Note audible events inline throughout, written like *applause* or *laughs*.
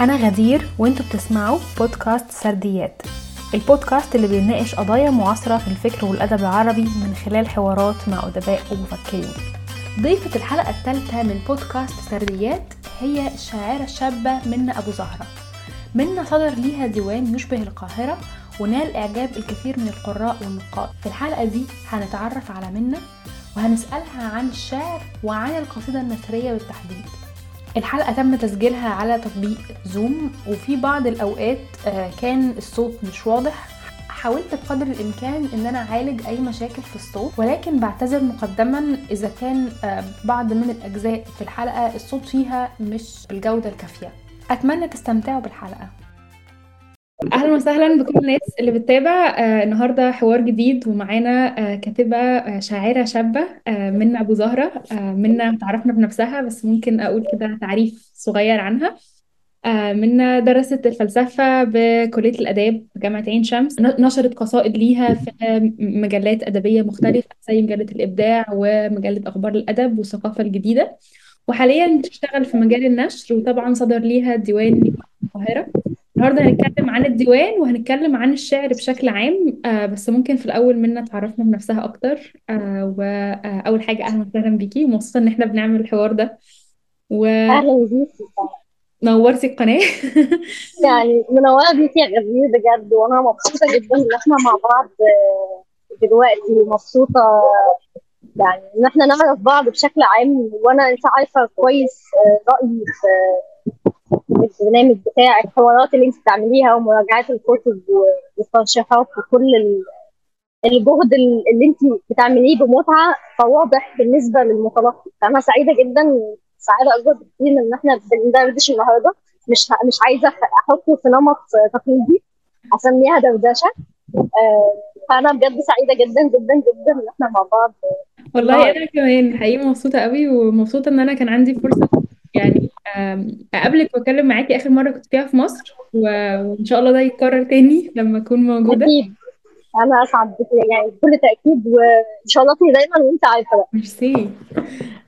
أنا غدير وأنتوا بتسمعوا بودكاست سرديات. البودكاست اللي بيناقش قضايا معاصرة في الفكر والأدب العربي من خلال حوارات مع أدباء ومفكرين. ضيفة الحلقة الثالثة من بودكاست سرديات هي الشاعرة الشابة منى أبو زهرة. منى صدر ليها ديوان يشبه القاهرة ونال إعجاب الكثير من القراء والنقاد. في الحلقة دي هنتعرف على منى وهنسألها عن الشعر وعن القصيدة النثرية بالتحديد. الحلقة تم تسجيلها على تطبيق زوم وفي بعض الأوقات آه، كان الصوت مش واضح. حاولت بقدر الإمكان إن أنا أعالج أي مشاكل في الصوت ولكن بعتذر مقدما إذا كان آه، بعض من الأجزاء في الحلقة الصوت فيها مش بالجودة الكافية. أتمنى تستمتعوا بالحلقة. أهلا وسهلا بكل الناس اللي بتتابع آه النهارده حوار جديد ومعانا آه كاتبة آه شاعرة شابة آه منى أبو زهرة. آه منى تعرفنا بنفسها بس ممكن أقول كده تعريف صغير عنها. آه منى درست الفلسفة بكلية الأداب في جامعه عين شمس. نشرت قصائد ليها في مجلات أدبية مختلفة زي مجلة الإبداع ومجلة أخبار الأدب والثقافة الجديدة. وحاليا بتشتغل في مجال النشر وطبعا صدر ليها ديوان القاهرة. النهارده هنتكلم عن الديوان وهنتكلم عن الشعر بشكل عام آه بس ممكن في الأول منا تعرفنا بنفسها أكتر آه وأول حاجة أهلا وسهلا بيكي ومبسوطة إن إحنا بنعمل الحوار ده. أهلا بيكي. ونورتي القناة. يعني منورة بيكي يا غزير بجد وأنا مبسوطة جدا إن إحنا مع بعض آه، دلوقتي ومبسوطة يعني إن إحنا نعرف بعض بشكل عام وأنا أنت عارفة كويس آه، رأيي في البرنامج بتاعك الحوارات اللي انت بتعمليها ومراجعات الكتب والترشيحات وكل ال- الجهد ال- اللي انت بتعمليه بمتعة فواضح بالنسبة للمتلقي. فأنا سعيدة جدا سعاده أكبر بكتير من إن إحنا بندردش النهارده. مش مش عايزة أحطه في نمط تقليدي أسميها دردشة. آه، فأنا بجد سعيدة جدا جدا جدا إن إحنا مع بعض. والله أنا كمان حقيقي مبسوطة قوي ومبسوطة إن أنا كان عندي فرصة يعني آم، أقابلك وأتكلم معاكي آخر مرة كنت فيها في مصر و- وإن شاء الله ده يتكرر تاني لما أكون موجودة. أكيد. أنا أسعد بك يعني بكل تأكيد وشرفني دايما وأنت عارفة ده ميرسي.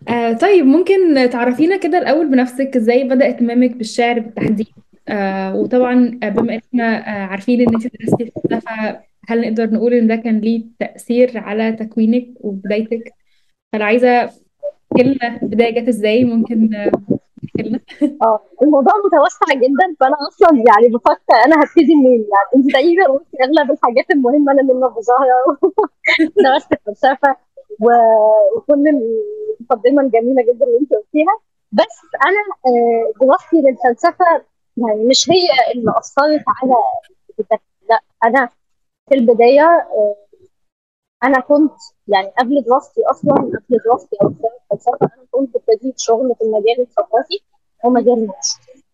آه طيب ممكن تعرفينا كده الأول بنفسك إزاي بدأ اهتمامك بالشعر بالتحديد؟ آه وطبعا آه، بما اننا آه عارفين إن أنت درستي فلسفة هل نقدر نقول إن ده كان ليه تأثير على تكوينك وبدايتك؟ عايزة تحكي لنا البداية جت إزاي ممكن لنا آه الموضوع متوسع جدا فأنا أصلا يعني بفكر أنا هبتدي منين؟ يعني أنت تقريبا قلتي أغلب الحاجات المهمة أنا من ابو زهره درست الفلسفه وكل المقدمة الجميلة جدا اللي أنت قلتيها. بس أنا آه، دراستي للفلسفة يعني مش هي اللي أثرت على لا أنا في البداية آه، أنا كنت يعني قبل دراستي أصلا قبل دراستي أو قبل الفلسفه أنا كنت ابتديت شغل في المجال الثقافي ومجال النشر.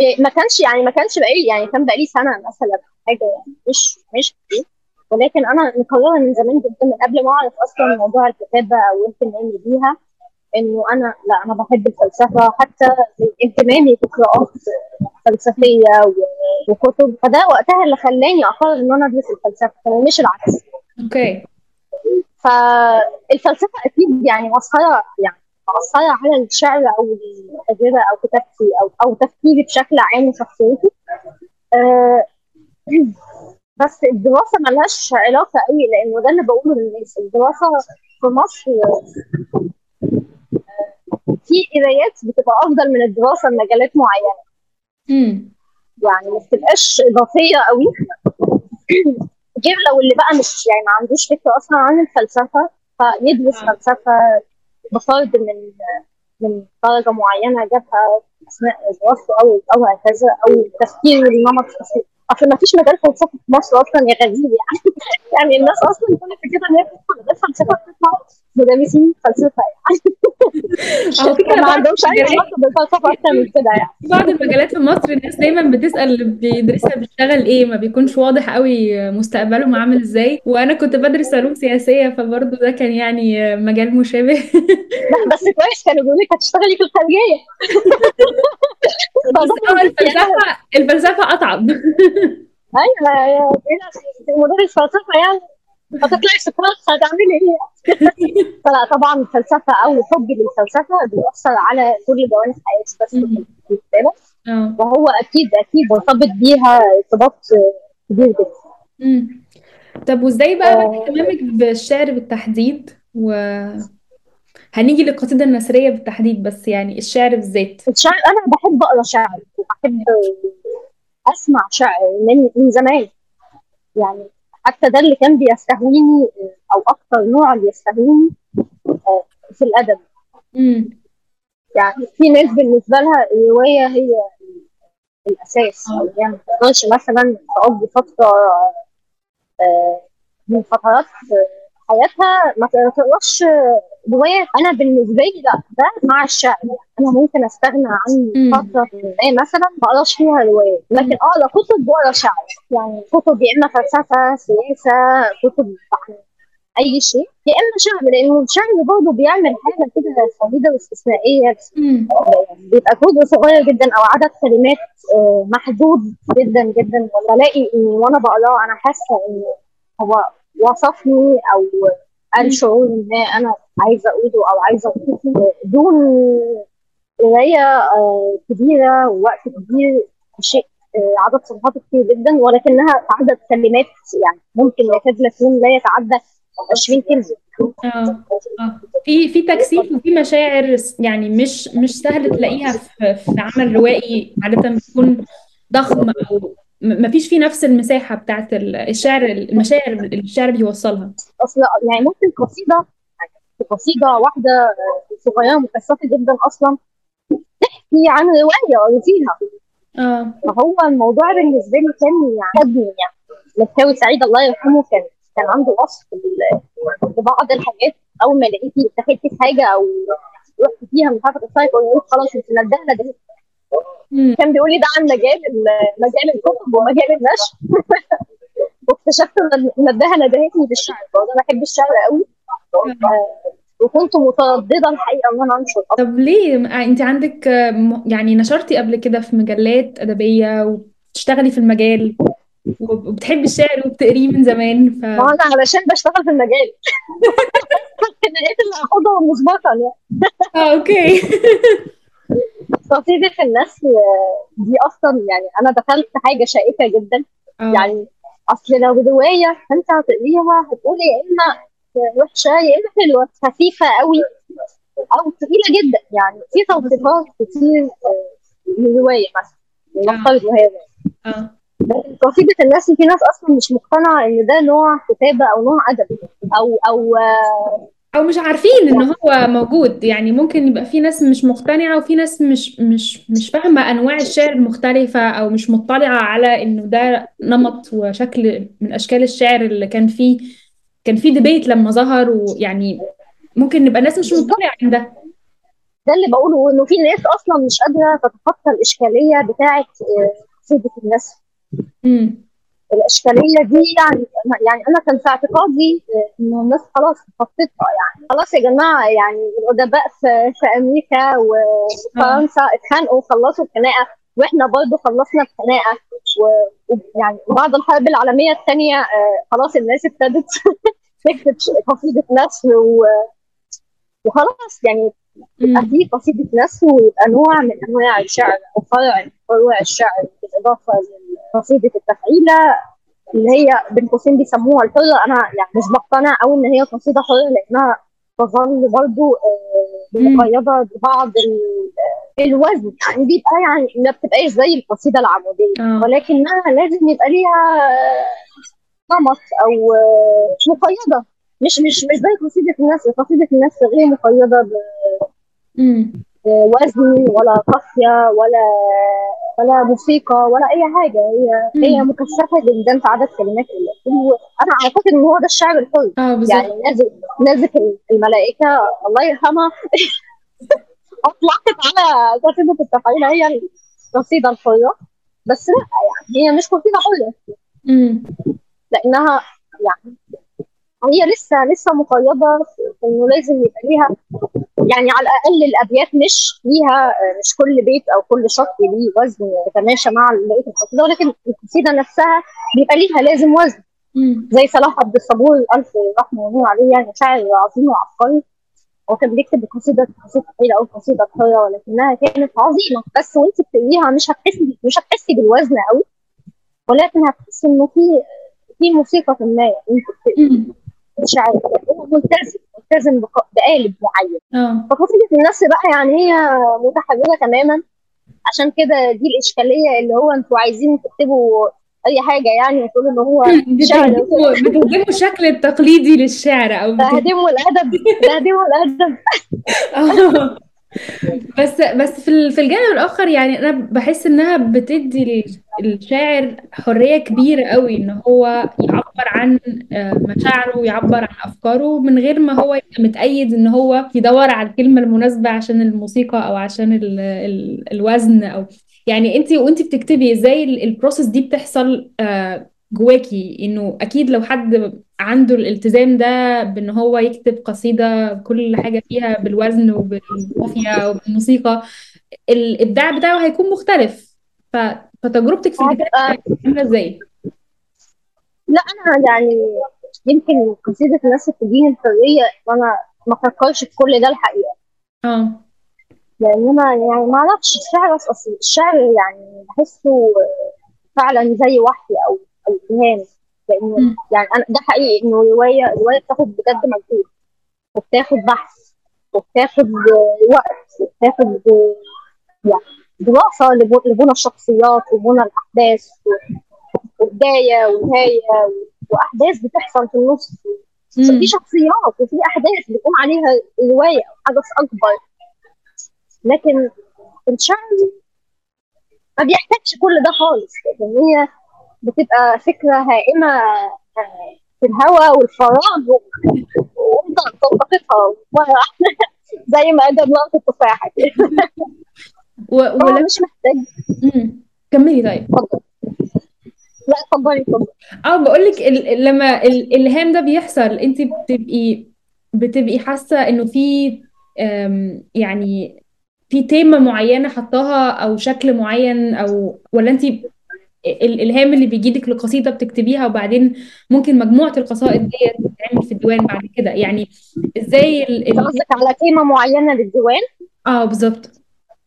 إيه، ما كانش يعني ما كانش بقالي يعني كان بقالي سنة مثلا حاجة يعني مش مش كتير ولكن أنا مقررة من زمان جدا من قبل ما أعرف أصلا موضوع الكتابة أو اهتمامي بيها إنه أنا لا أنا بحب الفلسفة حتى من اهتمامي بقراءات فلسفية وكتب. فده وقتها اللي خلاني أقرر إن أنا أدرس الفلسفة مش العكس. أوكي. فالفلسفة أكيد يعني مؤثره يعني مؤثره على الشعر أو التجربه أو كتابتي أو أو تفكيري بشكل عام وشخصيتي. آه، *clears throat* بس الدراسة ملهاش علاقة قوي لأنه ده اللي بقوله للناس. الدراسة في مصر في قرايات بتبقى أفضل من الدراسة لمجالات معينة مم. يعني ما بتبقاش إضافية قوي غير لو اللي بقى مش يعني ما عندوش فكرة أصلا عن الفلسفة فيدرس آه. فلسفة بفرض من من درجة معينة جابها أثناء دراسته أو أو هكذا أو تفكير النمط. أصل ما فيش مجال فلسفة في مصر أصلا يا غزير يعني *laughs* يعني الناس أصلا كل فكرتها إن هي بتدخل مجال فلسفة بتطلع مدرسين فلسفه يعني على فكرة ما عندهمش اي علاقه بالفلسفه أكتر من كده يعني. في بعض المجالات في مصر الناس دايما بتسأل اللي بيدرسها بيشتغل إيه ما بيكونش واضح قوي مستقبله عامل إزاي. وأنا كنت بدرس علوم سياسية فبرضه ده كان يعني مجال مشابه. *laughs* لا بس كويس كانوا بيقولوا لك هتشتغلي في الخارجية. بس آه الفلسفة الفلسفة أصعب. أيوه مدرس فلسفة يعني هتطلعي سكرات هتعملي إيه؟ *laughs* فلا طبعا الفلسفة أو حبي للفلسفة بيأثر على كل جوانب حياتي بس الكتابه وهو أكيد أكيد مرتبط بيها ارتباط كبير جدا. طب وإزاي بقى آه، اهتمامك بالشعر بالتحديد؟ و هنيجي للقصيدة النثرية بالتحديد بس يعني الشعر بالذات. الشعر أنا بحب أقرأ شعر وبحب أسمع شعر من من زمان. يعني حتى ده اللي كان بيستهويني أو أكتر نوع بيستهويني آه، في الأدب. يعني في ناس بالنسبة لها الرواية هي الأساس. أو هي ما تقدرش مثلا تقضي فترة آه، من فترات حياتها ما تقراش روايات أنا بالنسبة لي لأ ده مع الشعر أنا ممكن أستغنى عن. فترة ما مثلا ما اقراش فيها روايات لكن اقرا كتب واقرا شعر. يعني كتب يا إما فلسفة سياسة كتب عن أي شيء يا إما شعر. لأنه الشعر برضه بيعمل حاجة كده فريده واستثنائية. بيبقى كود صغير جدا أو عدد كلمات آه، محدود جدا جدا. وبلاقي إني وأنا بقراه أنا حاسة ان هو وصفني أو قال شعور ما أنا عايزة أقوله أو عايزة اوصفه دون قراية آه، كبيرة ووقت كبير شيء آه، عدد صفحات كتير جدا ولكنها عدد كلمات يعني ممكن يكاد يكون لا يتعدى 20 كلمة. آه آه. في في تجسيد وفي مشاعر يعني مش مش سهل تلاقيها في في عمل روائي عادة بتكون ضخم أو م- مفيش فيه نفس المساحة بتاعت ال- الشعر المشاعر اللي الشعر بيوصلها. أصل يعني ممكن قصيدة قصيدة واحدة صغيرة مكثفه جدا أصلا تحكي عن رواية قريتيها آه. فهو الموضوع بالنسبة لي كان يعني يعني مكاوي سعيد الله يرحمه كان كان عنده وصف ببعض الحاجات. أول ما لقيتي دخلتي في حاجة أو رحت فيها مش عارفه يقول خلاص أنت ندهنا ده كان بيقول لي ده عن مجال ال- مجال الكتب ومجال النشر. *laughs* واكتشفت إن ندهه ندهتني بالشعر فانا بحب الشعر قوي. آه، وكنت مترددة الحقيقة إن أنا أنشر طب ليه؟ م- أنت عندك آه، يعني نشرتي قبل كده في مجلات أدبية وبتشتغلي في المجال وب- وبتحبي الشعر وبتقريه من زمان ف ما أنا علشان بشتغل في المجال. *laughs* *laughs* لقيت اللي هاخدها مسبقا يعني آه أوكي. قصيدة النسل آه، دي أصلا يعني أنا دخلت حاجة شائكة جدا. آه. يعني أصل لو رواية فأنت هتقريها هتقولي يا إما وحشة يا إما حلوة خفيفة قوي أو تقيلة جدا. يعني في توصيفات كتير آه، للرواية مثلا نفترض وهي رواية آه. لكن قصيدة النسل في ناس أصلا مش مقتنعة إن ده نوع كتابة أو نوع أدب أو أو آه، أو مش عارفين ان هو موجود. يعني ممكن يبقى في ناس مش مقتنعة وفي ناس مش مش مش فاهمة أنواع الشعر المختلفة أو مش مطلعة على إنه ده نمط وشكل من أشكال الشعر اللي كان فيه كان فيه ديبيت لما ظهر ويعني ممكن نبقى ناس مش مطلعة عن ده. ده اللي بقوله إنه في ناس أصلا مش قادرة تتخطى الإشكالية بتاعة آه، النسل امم الأشكالية دي يعني يعني أنا كان في اعتقادي إنه الناس خلاص خطتها يعني. خلاص يا جماعة يعني الأدباء في, في أمريكا وفرنسا اتخانقوا وخلصوا الخناقة وإحنا برضه خلصنا الخناقة. ويعني بعد الحرب العالمية الثانية خلاص الناس ابتدت *laughs* تكتب قصيدة و- وخلاص يعني يبقى في قصيدة نثر ويبقى نوع من أنواع الشعر أو فرع من فروع الشعر بالإضافة لقصيده التفعيله اللي هي بين قوسين بيسموها الحرة أنا يعني مش بقتنع أوي إن هي قصيدة حرة لأنها تظل برضو آه، مم. مقيدة ببعض ال- الوزن. يعني بيبقى يعني ما بتبقاش زي القصيدة العمودية. آه. ولكنها لازم يبقى ليها آه، نمط أو آه، مقيدة. مش مش مش زي قصيدة الناس. قصيدة الناس غير مقيدة امم بوزن ولا قافية ولا ولا موسيقى ولا أي حاجة. هي هي امم مكثفة جدا في عدد كلمات وأنا أعتقد إن هو ده الشعر الحر. بالظبط. يعني نازل نازل الملائكة. الله يرحمها. *laughs* أطلقت على قصيدة التفعيل هي القصيدة الحرة. بس لا يعني هي مش قصيدة حرة. امم لأنها يعني هي لسه لسه مقيدة في إنه لازم يبقى ليها يعني على الأقل الأبيات مش ليها مش كل بيت أو كل شط ليه وزن يتماشى مع بقية القصيدة ولكن القصيدة نفسها بيبقى ليها لازم وزن. زي صلاح عبد الصبور ألف رحمه الله عليه يعني شاعر عظيم وعبقري هو كان بيكتب قصيدة قصيدة طويلة أو قصيدة قصيرة ولكنها كانت عظيمة بس وأنت بتقريها مش هتحسي مش هتحسي بالوزن قوي ولكن هتحسي إنه في في موسيقى ما أنت بتقري مم. شاعر هو ملتزم ملتزم بق- بقالب معين. آه. فقصيدة النفس بقى يعني هي متحررة تماما. عشان كده دي الإشكالية اللي هو أنتوا عايزين تكتبوا أي حاجة يعني وتقولوا إن هو *laughs* شعر. بتهدموا بتهدموا الشكل التقليدي للشعر أو بت- تهدموا الأدب تهدموا الأدب. آه. بس بس في في الجانب الآخر يعني أنا بحس إنها بتدي الشاعر حرية كبيرة قوي إن هو يعبر عن آه، مشاعره ويعبر عن أفكاره من غير ما هو يبقى متأيد إن هو يدور على الكلمة المناسبة عشان الموسيقى أو عشان ال ال الوزن أو يعني انت وانت بتكتبي إزاي ال- البروسيس دي بتحصل آه، جواكي إنه أكيد لو حد عنده الالتزام ده بإن هو يكتب قصيدة كل حاجة فيها بالوزن وبالقافية وبالموسيقى الابداع بتاعه هيكون مختلف. ف... فتجربتك في الكتابة هتبقى عاملة إزاي؟ لا أنا يعني يمكن قصيدة الناس بتديني الحرية وأنا ما افكرش في كل ده الحقيقة. آه. لأن أنا يعني ما أعرفش الشعر أصلا الشعر يعني بحسه فعلا زي وحي أو لأنه مم. يعني أنا ده حقيقي إنه روايه رواية بتاخد بجد مجهود وبتاخد بحث وبتاخد وقت وبتاخد يعني دراسة لب- لبنى الشخصيات وبنى الأحداث وبداية ونهاية وأحداث بتحصل في النص. في شخصيات وفي أحداث بتقوم عليها رواية أو حدث أكبر لكن الشعر ما بيحتاجش كل ده خالص لأن هي بتبقى فكرة هائمة آه، في الهواء والفراغ و- وانت تلتقطها مره واحدة زي ما آدم لقط التفاحه كده *laughs* ولا مش محتاج. كملي طيب. اتفضل. لا اتفضلي اتفضلي. آه بقولك ال... ال- لما ال- الإلهام ده بيحصل أنت بتبقي بتبقي حاسة إنه في يعني في تيمة معينة حطاها أو شكل معين أو ولا أنت الإلهام اللي بيجيلك لقصيده بتكتبيها وبعدين ممكن مجموعة القصائد دي تتعمل في الديوان بعد كده. يعني إزاي. قصدك على تيمه معينة للديوان؟ آه بالظبط.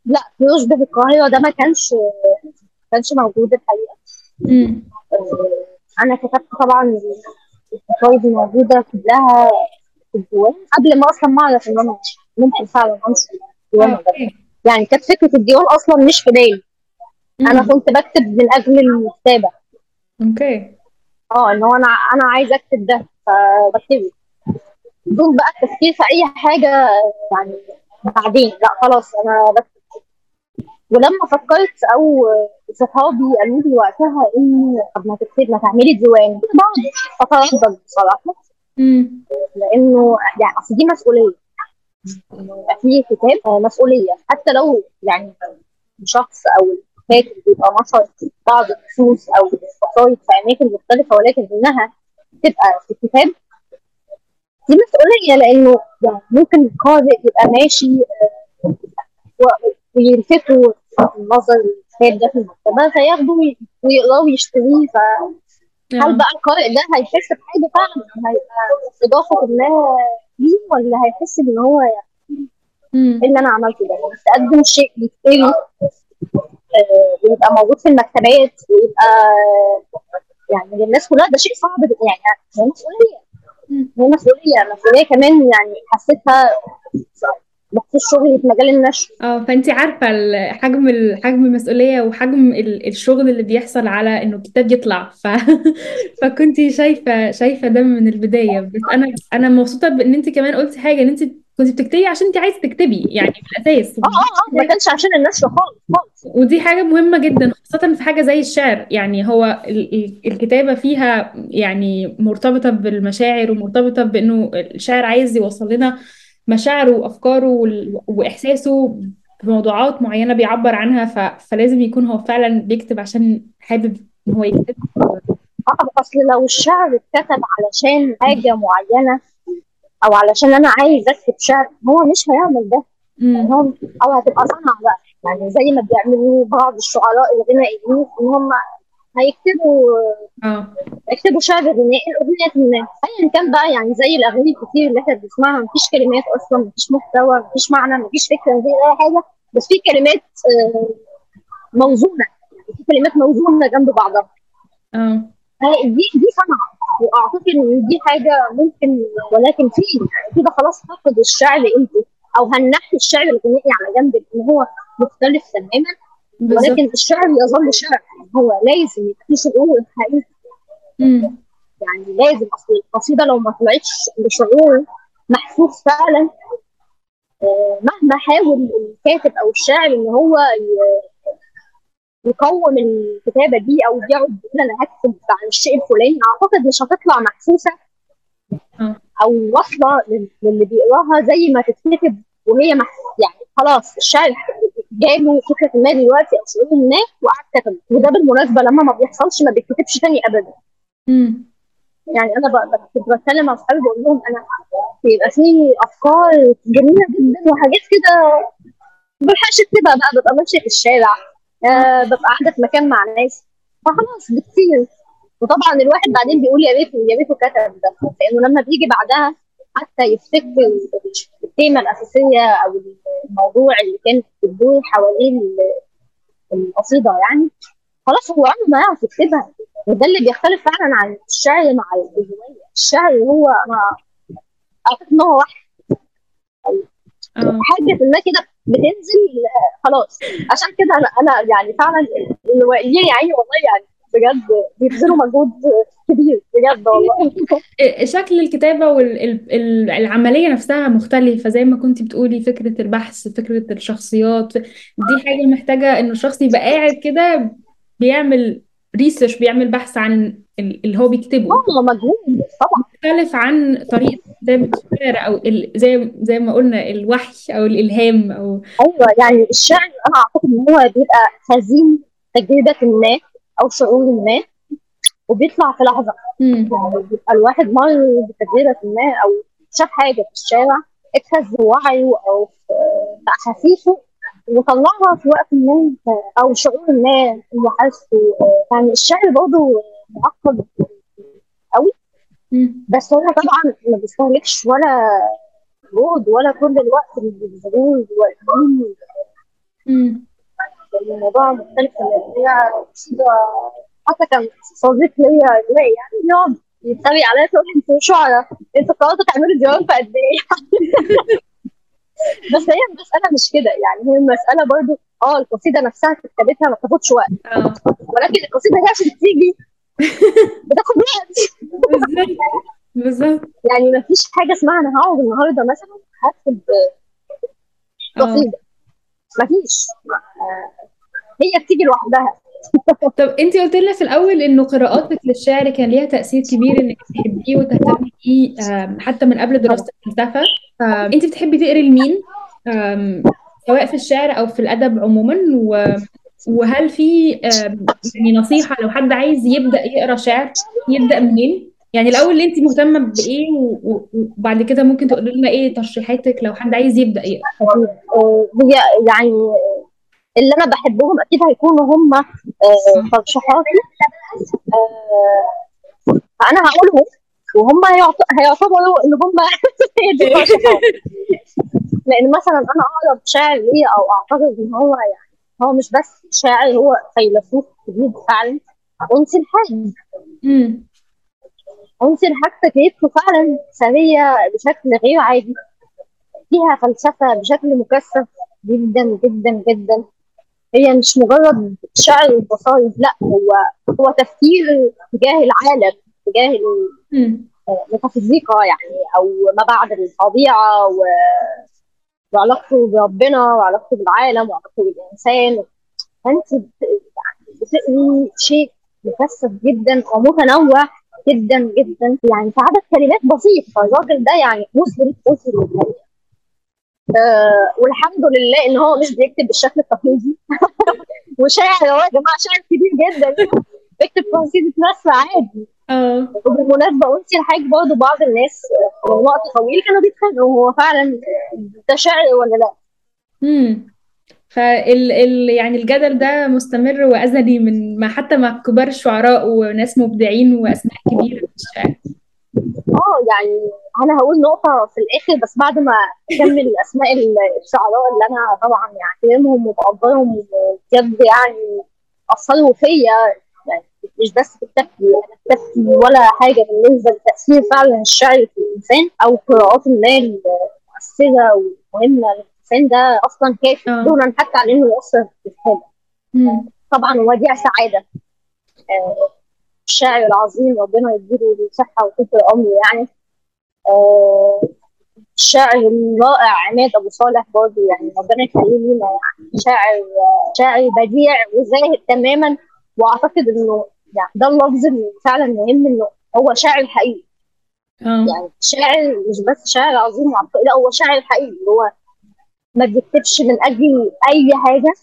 لا يشبه القاهره ده ما كانش ما كانش موجود الحقيقة. امم آه، أنا كتبت طبعا القصايد الموجودة كلها في الديوان قبل ما أصلا ما أعرف إن أنا ممكن فعلا أنشر الديوان أوكي. يعني كانت فكرة الديوان أصلا مش في بالي أنا. كنت بكتب من أجل الكتابه okay. آه ان هو أنا أنا عايزة اكتب ده فبكتبه. بدون بقى التفكير في اي حاجة يعني بعدين. لا خلاص أنا بكتب. ولما فكرت أو صحابي قالوا لي وقتها ان طب ما تكتب ما تعملي ديوان. بقعد اتردد بصراحة. لأنه يعني أصل دي مسؤولية. إنه يبقى في كتاب آه، مسؤولية. حتى لو يعني شخص أو الكاتب بيبقى نشر بعض النصوص أو القصايد في أماكن مختلفة ولكن إنها تبقى في كتاب دي مسؤولية لأنه يعني ممكن القارئ يبقى ماشي آه، ويلفتوا النظر الكتاب ده في المكتبه فياخدوا وي- ويقراوا ويشتروه فهل آه بقى القارئ ده هيحس بحاجة فعلا؟ هيبقى إضافة ما ليه؟ ولا هيحس ان هو إيه اللي أنا عملته ده؟ يعني تقدم شيء يتقري آه، ويبقى موجود في المكتبات ويبقى يعني للناس كلها ده شيء صعب. يعني هي مسؤولية. هي مسؤولية مسؤولية كمان يعني حسيتها بخصوص شغلي في مجال النشر آه فانت عارفة حجم حجم المسؤولية وحجم ال- الشغل اللي بيحصل على إنه الكتاب يطلع ف... *laughs* فكنت شايفة شايفة ده من البداية بس أنا أنا مبسوطة بإن أنت كمان قلتي حاجة إن أنت كنت بتكتبي عشان انت عايزة تكتبي يعني في الأساس. آه آه آه ما كانش عشان النشر خالص خالص. ودي حاجة مهمة جدا خاصة في حاجة زي الشعر. يعني هو ال- ال- الكتابة فيها يعني مرتبطة بالمشاعر ومرتبطة بأنه الشاعر عايز يوصل لنا مشاعره وأفكاره وال- وإحساسه بموضوعات معينة بيعبر عنها ف... فلازم يكون هو فعلا بيكتب عشان حابب إن هو يكتب. آه أصل لو الشعر اتكتب علشان حاجة معينة أو علشان أنا عايز أكتب شعر. هو مش هيعمل ده. يعني. هو أو هتبقى صنعة بقى. يعني زي ما بيعملوا بعض الشعراء الغنائيين إن هم هيكتبوا آه. يكتبوا شعر غنائي اغنيه ما. ايا كان بقى يعني زي الأغاني الكتير اللي إحنا بنسمعها. مفيش كلمات أصلا مفيش محتوى مفيش معنى مفيش فكرة مفيش أي حاجة. بس في كلمات آه، موزونة. يعني في كلمات موزونة جنب بعضها. آه. هي- دي دي صنعة. واعتقد ان دي حاجة ممكن ولكن في كده خلاص فقد الشعر قيمته أو هنحي الشعر الغنائي على جنب ان هو مختلف تماما ولكن الشعر يظل شعر. هو لازم يبقى فيه شعور حقيقي. يعني لازم اصل القصيدة لو ما طلعتش بشعور محسوس فعلا آه، مهما حاول الكاتب أو الشاعر ان هو يقوم الكتابة دي أو يقعد يقول أنا هكتب عن الشيء الفلاني. أعتقد مش هتطلع محسوسه أو واصلة لل- للي بيقراها زي ما تتكتب وهي مح... يعني خلاص الشاعر جاله فكرة ما دلوقتي أو شعور ما وقعد كتب وده بالمناسبة لما ما بيحصلش ما بيتكتبش تاني ابدا. مم. يعني أنا كنت بتكلم مع أصحابي بقول لهم أنا بيبقى في أفكار جميلة جدا وحاجات كده ما بلحقش أكتبها بقى ببقى ماشية في الشارع. آه ببقى قاعدة في مكان مع ناس. فخلاص بتصير وطبعا الواحد بعدين بيقول يا ريته يا ريته كتب ده. لأنه لما بيجي بعدها حتى يفتكر التيمة الأساسية أو الموضوع اللي كان بتدور حوالين ال- القصيدة يعني خلاص هو عمره ما يعرف يكتبها. وده اللي بيختلف فعلا عن الشعر مع الروايه الشعر هو أنا أعتقد إن هو واحد. آه. حاجة ما كده بتنزل آه، خلاص. عشان كده أنا أنا يعني فعلا الروائيين يا عيني والله يعني بجد بيبذلوا مجهود كبير بجد والله. *laughs* شكل الكتابة والعملية نفسها مختلفة زي ما كنت بتقولي فكرة البحث فكرة الشخصيات. دي حاجة محتاجة إن الشخص يبقى قاعد كده بيعمل ريسيرش بيعمل بحث عن اللي هو بيكتبه. آه مجهود طبعا. مختلف عن طريقة كتابة الشعر ال- زي زي ما قلنا الوحي أو الإلهام أو أيوه يعني الشعر أنا أعتقد إن هو بيبقى خزين تجربة ما أو شعور ما وبيطلع في لحظة. يعني بيبقى الواحد مر بتجربه ما أو شاف حاجة في الشارع اتهز وعيه أو في احاسيسه وطلعها في وقت ما أو شعور ما هو حاسه يعني الشعر برضه معقد قوي. بس هو طبعا ما بيستهلكش ولا جهد ولا كل الوقت اللي بيبذلوه. لأن الموضوع مختلف هي قصيدة حتى كان صديق ليا يعني بيقعد يتريق عليا يقول لي أنتوا شعراء أنتوا قررتوا تعملوا ديوان في قد إيه؟ *laughs* بس هي المسألة مش كده يعني هي المسألة برضو آه القصيدة نفسها في كتابتها ما بتاخدش وقت. آه. ولكن القصيدة دي عشان تيجي بتاخد وقت بالظبط. بالظبط. يعني ما فيش حاجة اسمها أنا هقعد النهارده مثلا هكتب آه. قصيدة ما فيش هي بتيجي لوحدها. طب انت قلت لنا في الأول إنه قراءاتك للشعر كان ليها تأثير كبير إنك تحبيه وتهتمي بيه حتى من قبل دراسه الفلسفه انت بتحبي تقري لمين؟ سواء في الشعر أو في الأدب عموما و- وهل في يعني نصيحة لو حد عايز يبدأ يقرأ شعر يبدأ منين؟ يعني الأول اللي انت مهتمة بإيه؟ وبعد كده ممكن تقولي لنا إيه ترشيحاتك لو حد عايز يبدأ يقرأ؟ آه، هي يعني اللي أنا بحبهم أكيد هيكونوا هم آه، ترشيحاتي. آه، فانا هقولهم وهم هيعت- هيعتبروا إن هم *laughs* لأن مثلا أنا اقرب شاعر ليا أو أعتقد إن هو يعني هو مش بس شاعر هو فيلسوف كبير فعلا. أنسي الحاج. أنسي الحاج تجربته فعلا ثرية بشكل غير عادي. فيها فلسفة بشكل مكثف جدا جدا جدا. هي مش مجرد شعر وقصايد لا هو هو تفكير تجاه العالم تجاه ال- الميتافيزيقا يعني أو ما بعد الطبيعة و... وعلاقته بربنا وعلاقته بالعالم وعلاقته بالإنسان. فأنت بت... يعني بتقري شيء مكثف جدا ومتنوع جدا جدا. يعني في عدد كلمات بسيط فالراجل ده يعني مسلم مسلم آه والحمد لله إن هو مش بيكتب بالشكل التقليدي. *laughs* وشاعر هو يا جماعة شاعر كبير جدا. بيكتب قصيده نثر عادي. آه. وبالمناسبة انسي الحاج برضه بعض الناس من وقت طويل كانوا بيتخانقوا هو فعلا ده شعر ولا لأ؟ امم فال ال يعني الجدل ده مستمر وأزلي من ما حتى مع كبار الشعراء وناس مبدعين وأسماء كبيرة في الشعر. آه يعني أنا هقول نقطة في الآخر بس بعد ما أكمل أسماء الشعراء اللي أنا طبعا يعني احترمهم وبقدرهم بجد يعني أثروا فيا مش بس في كتابتي أنا كتابتي ولا حاجة بالنسبة لتأثير فعلا الشعر في الإنسان أو قراءات ما المؤثرة ومهمه للإنسان ده أصلا كافي آه. دونا حتى على إنه ياثر في مم. طبعا وديع سعادة. آه، الشاعر العظيم ربنا يديله الصحه وطول العمر يعني. آه، الشاعر الرائع عماد أبو صالح برضه يعني ربنا يخليه لينا يعني. شاعر شاعر بديع وزاهد تماما. وأعتقد إنه يعني ده اللفظ اللي فعلا مهم إنه هو شاعر حقيقي. آه. يعني شاعر مش بس شاعر عظيم وعبقري لا هو شاعر حقيقي. هو ما بيكتبش من أجل أي حاجة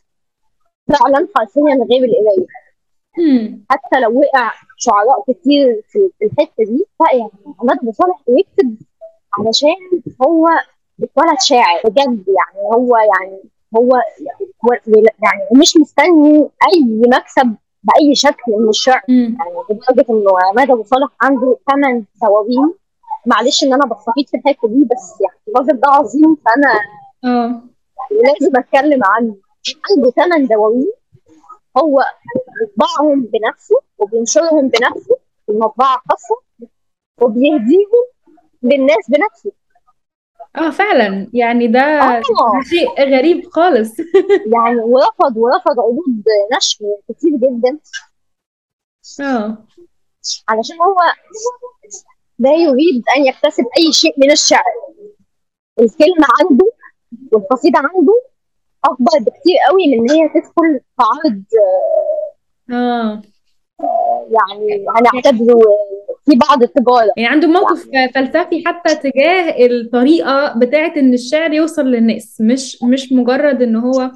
فعلا حرفيا غير القرايه. حتى لو وقع شعراء كتير في الحتة دي لا يعني عماد ابو صالح بيكتب علشان هو اتولد شاعر بجد. يعني هو يعني هو يعني مش مستني أي مكسب بأي شكل من الشعر. يعني لدرجة إنه عماد ابو صالح عنده ثمان دواوين معلش إن أنا بستفيد في الحتة دي بس يعني الراجل ده عظيم. فأنا آه. لازم أتكلم عنه. عنده ثمان دواوين هو بيطبعهم بنفسه وبينشرهم بنفسه. في المطبعة الخاصه وبيهديهم للناس بنفسه. آه فعلا. يعني ده آه. ده شيء غريب خالص. *laughs* يعني ورفض ورفض عروض نشر كتير جدا. آه. علشان هو لا يريد أن يكتسب أي شيء من الشعر. الكلمة عنده والقصيدة عنده أكبر بكتير قوي من إن هي تدخل في عرض آه. يعني هنعتبره في بعض التجارة يعني عنده موقف فلسفي حتى تجاه الطريقة بتاعت إن الشعر يوصل للناس مش مش مجرد إن هو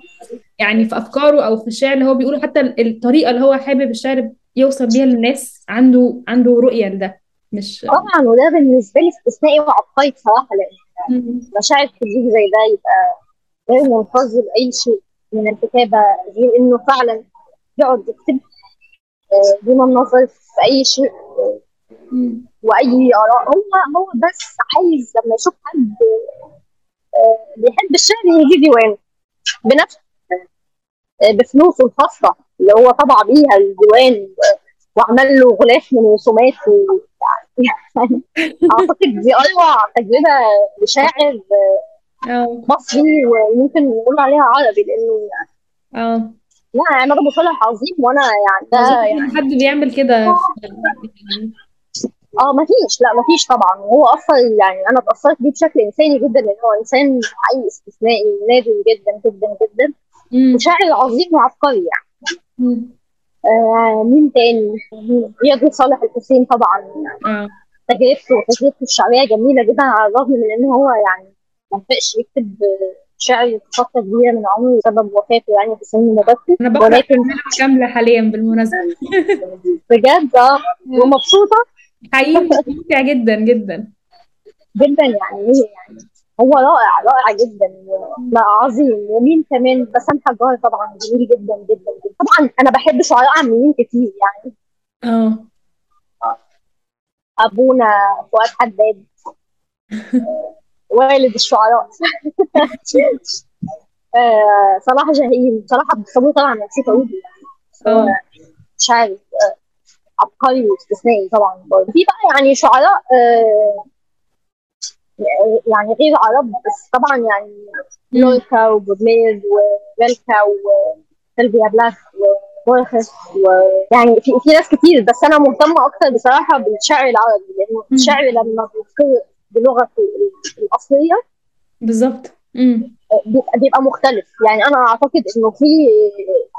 يعني في أفكاره أو في الشعر اللي هو بيقوله حتى الطريقة اللي هو حابب الشعر يوصل بيها للناس عنده عنده رؤية لده مش طبعا وده بالنسبة لي استثنائي وعبقري بصراحة لأن. مشاعر كتير زي ده يبقى غير منفذ لاي شيء من الكتابة غير إنه فعلا يقعد يكتب آه، دون النظر في أي شيء آه،. وأي آراء. هو هو بس عايز لما يشوف حد آه، بيحب الشعر يجي ديوان بنفسه آه، بفلوسه الخاصة اللي هو طبع بيها الديوان وعمل له غلاف من رسومات يعني *laughs* أعتقد دي أروع تجربة لشاعر آه. مصري وممكن نقول عليها عربي لأنه آه. لا عماد ابو صالح عظيم وأنا يعني ده يعني حد بيعمل كده. يعني آه ما فيش لا ما فيش طبعا. هو أصلا يعني أنا اتاثرت بيه بشكل إنساني جدا لأن هو إنسان حقيقي استثنائي نادر جدا جدا جدا. وشاعر عظيم وعبقري يعني. مم. آه مين تاني؟ رياض صالح الحسين طبعا. آه. تجربته وتجربته الشعرية جميلة جدا على الرغم من إن هو يعني ما لحقش يكتب شعر فترة كبيرة من عمره بسبب وفاته يعني في سن مبكر. أنا بقرأ ولكن كاملة حاليا بالمناسبة. بجد؟ آه. ومبسوطة؟ حقيقي ممتع جدا جدا. جدا يعني إيه يعني؟ هو رائع رائع جدا لا عظيم. ومين كمان؟ بسام حجار طبعا جميل جدا جدا جدا. طبعا أنا بحب شعراء عاملين كتير يعني. آه. أبونا فؤاد حداد. والد الشعراء. *laughs* آه، صلاح جاهين. صلاح عبد الصبور طبعا نسيت أقول يعني بس هو آه شاعر آه، عبقري واستثنائي طبعا برضه في بقى يعني شعراء آه، يعني غير عرب بس طبعا يعني. لوركا وبودلير وفيلكا وسيلفيا بلاث وبورخس ويعني في في ناس كتير بس أنا مهتمة أكتر بصراحة بالشعر العربي لأنه. الشعر لما بيذكر بلغته ال- الأصلية بالظبط بيبقى مختلف يعني أنا أعتقد إنه في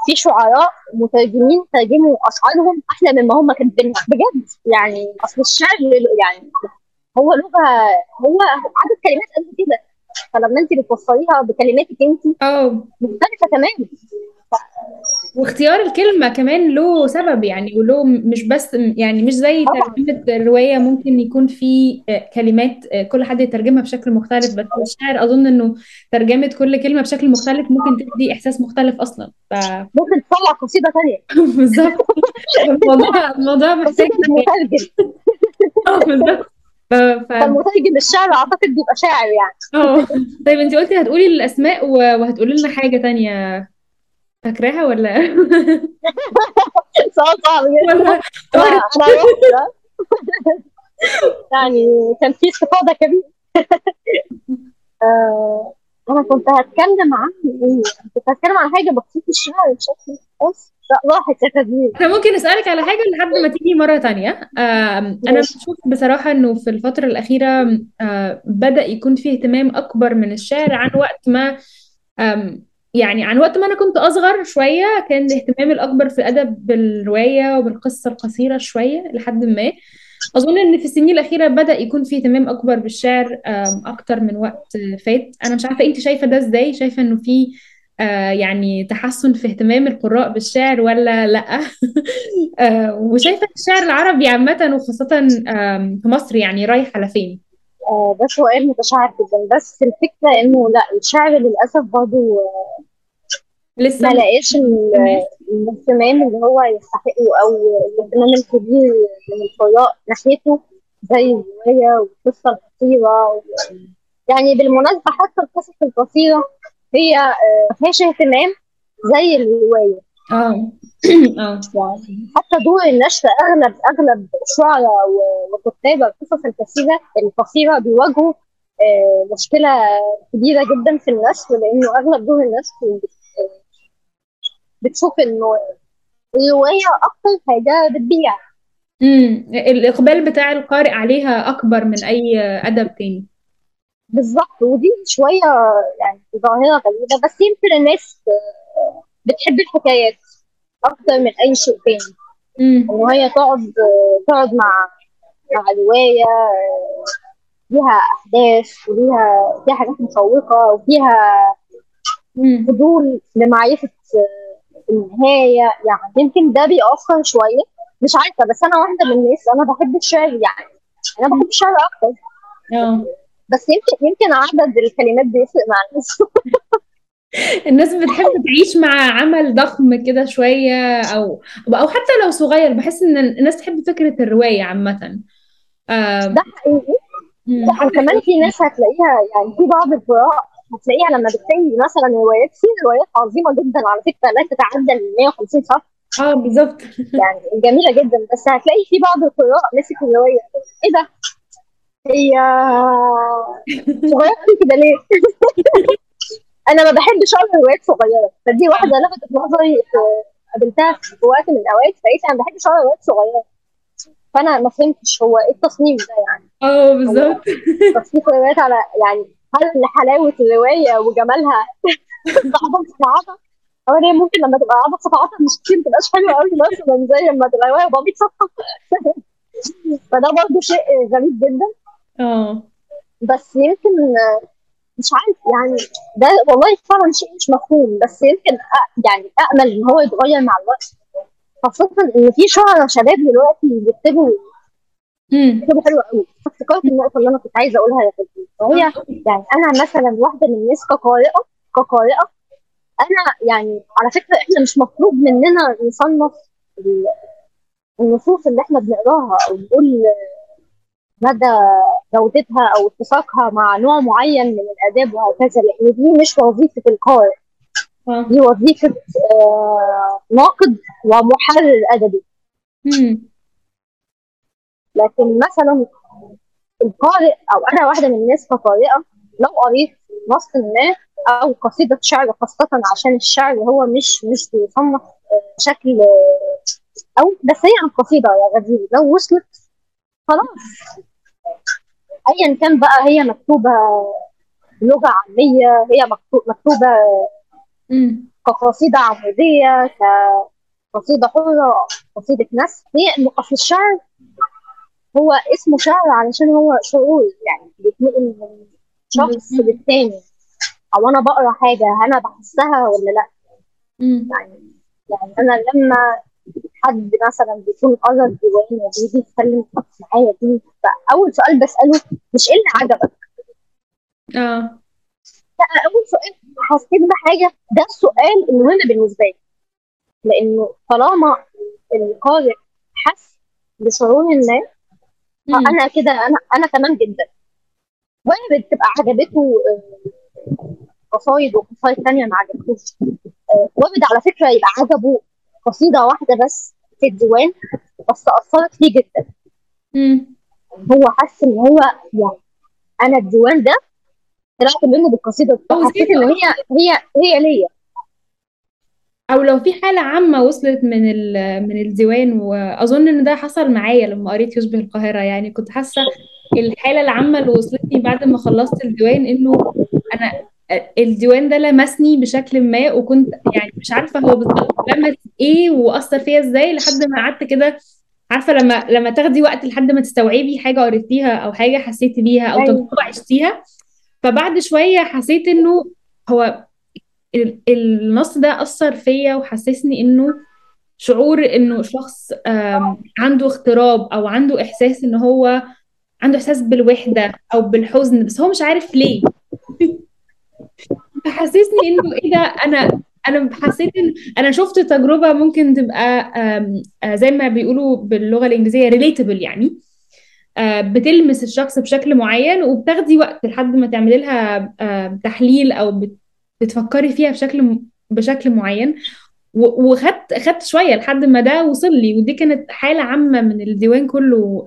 في شعراء مترجمين ترجموا أشعارهم أحلى مما هم كاتبينها بجد يعني أصل الشعر يعني هو لغه هو عدد كلمات قد كده. فلما انت بتوصليها بكلماتك انت آه. مختلفة تماما. واختيار الكلمة كمان له سبب يعني وله مش بس يعني مش زي ترجمة الرواية ممكن يكون في آه، كلمات آه، كل حد يترجمها بشكل مختلف بس الشعر أظن إنه ترجمة كل كلمة بشكل مختلف ممكن تدي إحساس مختلف أصلا. ف ممكن تطلع قصيدة ثانية *laughs* بالظبط. *laughs* الموضوع الموضوع محتاج *laughs* آه بالظبط. ف... ف... فالمترجم الشعر أعتقد بيبقى شاعر يعني. آه. طيب انت قلتي هتقولي الأسماء و- وهتقولي لنا حاجة تانية. فاكراها ولا؟ *laughs* سؤال صعب جدا. *laughs* *laughs* يعني كان في استفاضة كبيرة. آه، أنا كنت هتكلم عن إيه؟ كنت هتكلم عن حاجة بسيطة الشعر بشكل خاص راحت يا أنا ممكن أسألك على حاجة لحد ما تيجي مرة تانية. أنا بشوف بصراحة إنه في الفترة الأخيرة بدأ يكون فيه اهتمام أكبر من الشعر عن وقت ما يعني عن وقت ما أنا كنت أصغر شوية كان الاهتمام الأكبر في الأدب بالرواية وبالقصة القصيرة شوية لحد ما. أظن إن في السنين الأخيرة بدأ يكون فيه اهتمام أكبر بالشعر أكتر من وقت فات. أنا مش عارفة أنت شايفة ده إزاي؟ شايفة إنه في آه، يعني تحسن في اهتمام القراء بالشعر ولا لأ؟ *laughs* آه، وشايفة الشعر العربي عامة وخاصة آم، في مصر يعني رايح على فين؟ آه، ده سؤال متشعب جدا. بس الفكرة إنه لأ الشعر للأسف برضه لسه ما لقاش؟ الاهتمام اللي هو يستحقه أو الاهتمام الكبير من القراء ناحيته زي الرواية والقصة القصيرة يعني بالمناسبة حتى القصص القصيرة هي آه، ما فيهاش اهتمام زي الرواية آه *clears throat* آه يعني حتى دور النشر أغلب أغلب الشعراء وكتاب القصص القصيرة القصيرة بيواجهوا آه، مشكلة كبيرة جدا في النشر لأنه أغلب دور النشر بتشوف إنه الرواية أكتر حاجة بتبيع. امم الإقبال بتاع القارئ عليها أكبر من أي أدب تاني. بالظبط. ودي شوية يعني ظاهرة غريبة بس يمكن الناس بتحب الحكايات أكتر من أي شيء تاني. امم إن هي تقعد تقعد مع مع رواية فيها أحداث وليها فيها حاجات مشوقة وفيها فضول لمعرفة النهاية يعني يمكن ده بيأثر شوية. مش عارفة بس أنا واحدة من الناس أنا بحب الشعر يعني. أنا بحب الشعر أكتر. آه. بس يمكن يمكن عدد الكلمات بيفرق مع الناس. *laughs* الناس بتحب تعيش مع عمل ضخم كده شوية أو أو حتى لو صغير. بحس إن الناس تحب فكرة الرواية عامة. آه. ده حقيقي. وكمان في ناس هتلاقيها يعني في بعض القراء هتلاقيها لما بتلاقي مثلا روايات في روايات عظيمة جدا على فكرة لا تتعدى ال 150 صفحة. آه بالظبط. يعني جميلة جدا. بس هتلاقي في بعض القراء مسك الرواية. إيه ده؟ هي صغيرة كده ليه؟ *laughs* أنا ما بحبش أقرأ روايات صغيرة. فدي واحدة لفتت نظري في- قابلتها في وقت من الأوقات فقلت أنا ما بحبش أقرأ روايات صغيرة. فانا ما فهمتش هو إيه التصنيف ده يعني. آه بالظبط. تصنيف الروايات على يعني هل حلاوة الرواية وجمالها بعض صفحاتها أو هي ممكن لما تبقى عدد صفحاتها مش كتير ما تبقاش حلوة قوي مثلا زي لما تبقى روايه 400 صفحة. *laughs* فده برضه شيء غريب جدا. آه. بس يمكن مش عارف يعني ده والله فعلا شيء مش مفهوم بس يمكن يعني امل إن هو يتغير مع الوقت. خاصة إن في شعراء شباب دلوقتي بيكتبوا بيكتبوا حلو قوي. افتكرت النقطة اللي أنا كنت عايزة أقولها يا فندم. وهي يعني أنا مثلا واحدة من الناس كقارئة كقارئة أنا يعني على فكرة إحنا مش مطلوب مننا نصنف ال- النصوص اللي إحنا بنقراها أو نقول مدى جودتها أو اتساقها مع نوع معين من الآداب وهكذا. لأن دي مش وظيفة القارئ. دي وظيفة آه، ناقد ومحرر أدبي. لكن مثلا القارئ أو أنا واحدة من الناس كقارئة لو قريت نص ما أو قصيدة شعر خاصة عشان الشعر هو مش مش بيصنف آه، بشكل آه، أو بس هي القصيدة يا غزير لو وصلت خلاص. أيا كان بقى هي مكتوبة بلغة عامية هي مكتو- مكتوبة كقصيدة عمودية كقصيدة حرة قصيدة نثر هي أصل الشعر هو اسمه شعر علشان هو شعور يعني بيتنقل من شخص للتاني. أو أنا بقرأ حاجة أنا بحسها ولا امم يعني يعني أنا لما حد مثلا بيكون قرا الديوان وبيجي يتكلم معايا فيه فأول سؤال بسأله مش إيه اللي عجبك؟ آه. اول سؤال حسيت بحاجة؟ ده السؤال المهم بالنسبة لي. لأنه طالما القارئ حس بشعور ما. فأنا كده أنا أنا تمام جدا. وارد تبقى عجبته آه، قصايد وقصايد تانية ما عجبتوش. آه، وارد على فكرة يبقى عجبه قصيدة واحدة بس في الديوان بس أثرت فيه جدا. مم. هو حس إن هو يعني أنا الديوان ده طلعت منه أو حسيت إن هي هي هي ليا. أو لو في حالة عامة وصلت من ال- من الديوان وأظن إن ده حصل معايا لما قريت يشبه القاهرة. يعني كنت حاسة الحالة العامة اللي وصلتني بعد ما خلصت الديوان إنه أنا الديوان ده لمسني بشكل ما وكنت يعني مش عارفة هو بالظبط لمس إيه وأثر فيا إزاي لحد ما قعدت كده عارفة لما لما تاخدي وقت لحد ما تستوعبي حاجة قريتيها أو حاجة حسيتي بيها أو أيوه. تجربة عشتيها فبعد شوية حسيت إنه هو ال- النص ده أثر فيا وحسسني إنه شعور إنه شخص عنده اغتراب أو عنده إحساس إن هو عنده إحساس بالوحدة أو بالحزن بس هو مش عارف ليه. *laughs* فحسسني إنه إيه ده أنا أنا حسيت إن أنا شفت تجربة ممكن تبقى آه، زي ما بيقولوا باللغة الإنجليزية relatable يعني. بتلمس الشخص بشكل معين وبتاخدي وقت لحد ما تعملي لها آه، تحليل أو بت- بتفكري فيها بشكل بشكل معين. وخدت خدت شوية لحد ما ده وصل لي ودي كانت حالة عامة من الديوان كله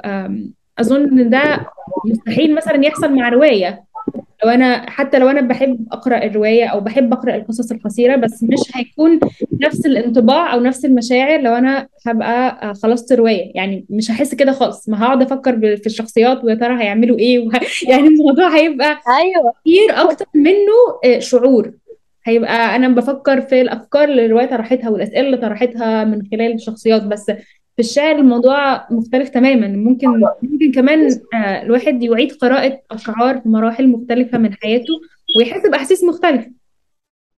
أظن إن ده مستحيل مثلا يحصل مع رواية. لو أنا حتى لو أنا بحب أقرأ الرواية أو بحب أقرأ القصص القصيرة بس مش هيكون نفس الانطباع أو نفس المشاعر لو أنا هبقى آه، خلصت رواية. يعني مش هحس كده خالص. ما هقعد أفكر في الشخصيات ويا ترى هيعملوا إيه؟ وه... *laughs* يعني الموضوع هيبقى أيوه. كتير أكتر منه آه، شعور. هيبقى أنا بفكر في الأفكار اللي الرواية طرحتها والأسئلة اللي طرحتها من خلال الشخصيات بس. في الشعر الموضوع مختلف تماما. ممكن ممكن كمان آه، الواحد يعيد قراءة أشعار في مراحل مختلفة من حياته ويحس بأحاسيس مختلفة.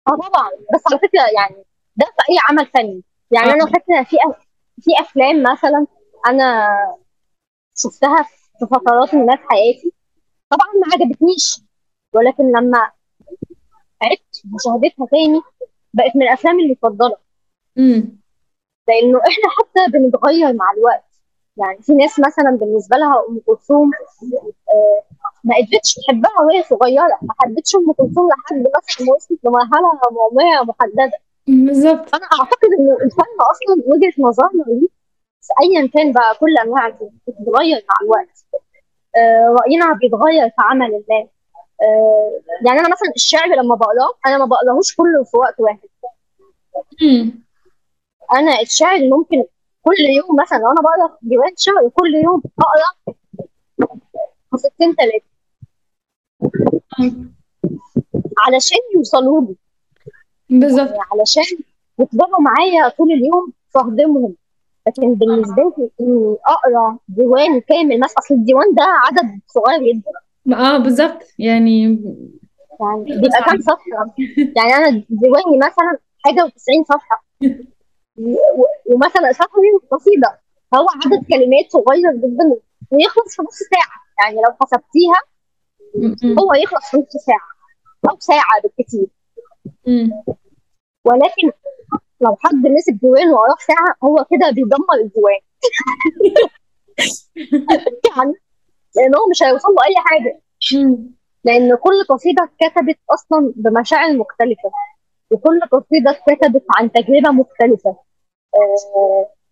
آه طبعا. بس على فكرة يعني ده في أي عمل فني. يعني آه. أنا فاكرة في أف- في أفلام مثلا أنا شفتها في فترات ما في حياتي. طبعا ما عجبتنيش. ولكن لما عدت مشاهدتها تاني بقت من الأفلام المفضلة. امم لأنه إحنا حتى بنتغير مع الوقت. يعني في ناس مثلا بالنسبة لها أم كلثوم آه، ما قدرتش تحبها وهي صغيرة ما حبتش أم كلثوم لحد مثلا ما وصلت لمرحلة عمريه محددة. بالظبط. فأنا أعتقد ان الفن أصلا وجهة نظرنا ليه ايا كان بقى كل أنواع الفن بتتغير مع الوقت. آه، رأينا بيتغير في عمل ما آه، يعني أنا مثلا الشعر لما بقراه أنا ما بقراهوش كله في وقت واحد. أنا الشعر ممكن كل يوم مثلا لو أنا بقرأ ديوان شعر كل يوم اقرا قصتين ثلاثة علشان يوصلوا لي. بالظبط. يعني علشان يفضلوا معايا طول اليوم فاهضمهم لكن بالنسبة لي إني أقرأ ديوان كامل مثلا أصل الديوان ده عدد صغير جدا. آه بالظبط. يعني يعني بيبقى كام صفحة؟ يعني أنا ديواني مثلا حاجة و90 صفحة. *laughs* ومثلا صفحة قصيده هو عدد كلمات صغير جدا ويخلص في نص ساعة. يعني لو حسبتيها هو يخلص في نص ساعة أو ساعة بالكثير ولكن لو حد مسك ديوان في ساعة هو كده بيدمر الديوان يعني لأن هو مش هيوصل له أي حاجة. لأن كل قصيدة اتكتبت أصلا بمشاعر مختلفة. وكل قصيدة اتكتبت عن تجربة مختلفة.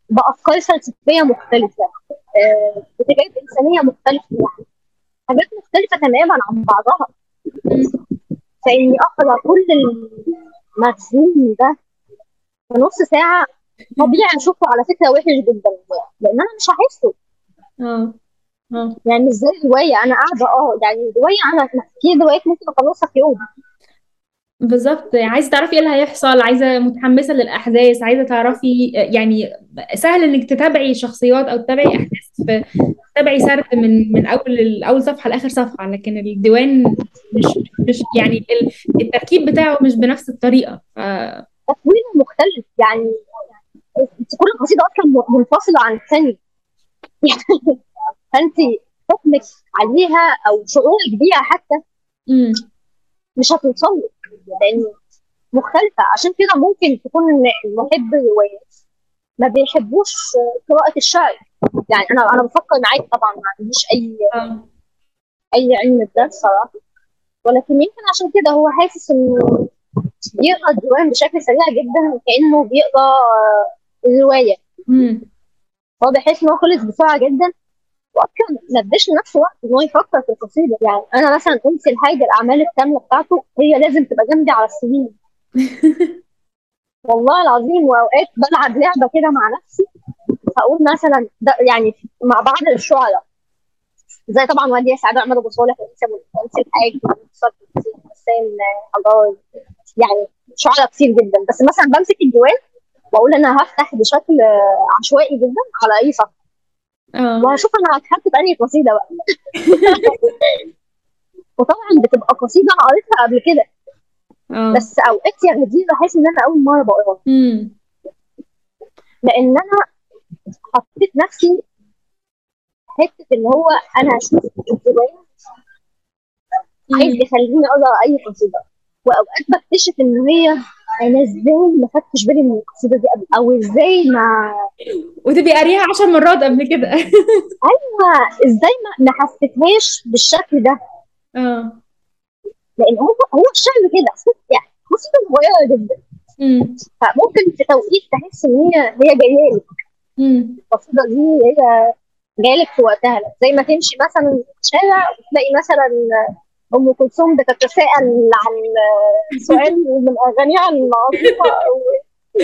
بافكار فلسفية مختلفة آه، بتجارب إنسانية مختلفة يعني. حاجات مختلفة تماما عن بعضها. فإني أقرأ كل المخزون ده في نص ساعة طبيعي أشوفه على فكرة وحش جدا لأن أنا مش هحسه. آه آه. يعني زي روايه أنا قاعدة آه يعني روايه أنا في روايات ممكن أخلصها في يوم. بالظبط. عايزة تعرفي إيه اللي هيحصل عايزة متحمسة للأحداث عايزة تعرفي يعني سهل إنك تتابعي شخصيات أو تتابعي أحداث في تتابعي سرد من من أول أول صفحة لآخر صفحة لكن الديوان مش مش يعني ال- التركيب بتاعه مش بنفس الطريقة. ف... تكوينه مختلف يعني كل قصيده أصلا م- منفصله عن الثانية يعني *laughs* فانت حكمك عليها أو شعورك بيها حتى. امم مش هتوصل لأن مختلفة. عشان كده ممكن تكون محب الروايات ما بيحبوش قراءة الشعر. يعني أنا أنا بفكر معاك طبعا. ما عنديش أي آه. أي علم بده الصراحة. ولكن يمكن عشان كده هو حاسس إنه بيقرأ الديوان بشكل سريع جدا كانه بيقرأ آه، الروايه هو بيحس إن هو خلص بسرعة جدا. واصلا ما اداش لنفسه وقت إن هو يفكر في القصيدة. يعني أنا مثلا قلت الحاجة الأعمال الكامله بتاعته هي لازم تبقى جنبي على السرير *laughs* والله العظيم وأوقات بلعب لعبة كده مع نفسي هقول مثلا ده يعني مع بعض الشعراء. زي طبعا وديع سعد أحمد أبو صالح وانسى وانسى الحاج حسين حجار يعني شعراء كتير جدا. بس مثلا بمسك الديوان وأقول أنا هفتح بشكل عشوائي جدا على أي صفحة. آه. وهشوف أنا هتحط في أنهي قصيدة بقى. *laughs* وطبعا بتبقى قصيدة أنا قريتها قبل كده. آه. بس أوقات يعني دي بحس إن أنا أول مرة بقراها. امم لأن أنا حطيت نفسي حتة اللي هو أنا هشوف الديوان عايز يخليني أقرأ أي قصيدة. وأوقات بكتشف إن هي أنا إزاي ما خدتش بالي من القصيدة دي قبل؟ أو إزاي ما وتبقي قاريها عشر مرات قبل كده. ما *laughs* إزاي ما ما حسيتهاش بالشكل ده؟ آه. لأن هو هو الشعر كده يعني قصيده صغيره جدا. فممكن في توقيت تحس إن هي هي جاية لك. القصيده دي هي جاية لك في وقتها. زي ما تمشي مثلا في الشارع وتلاقي مثلا أم كلثوم بتتساءل عن سؤال من أغانيها العظيمه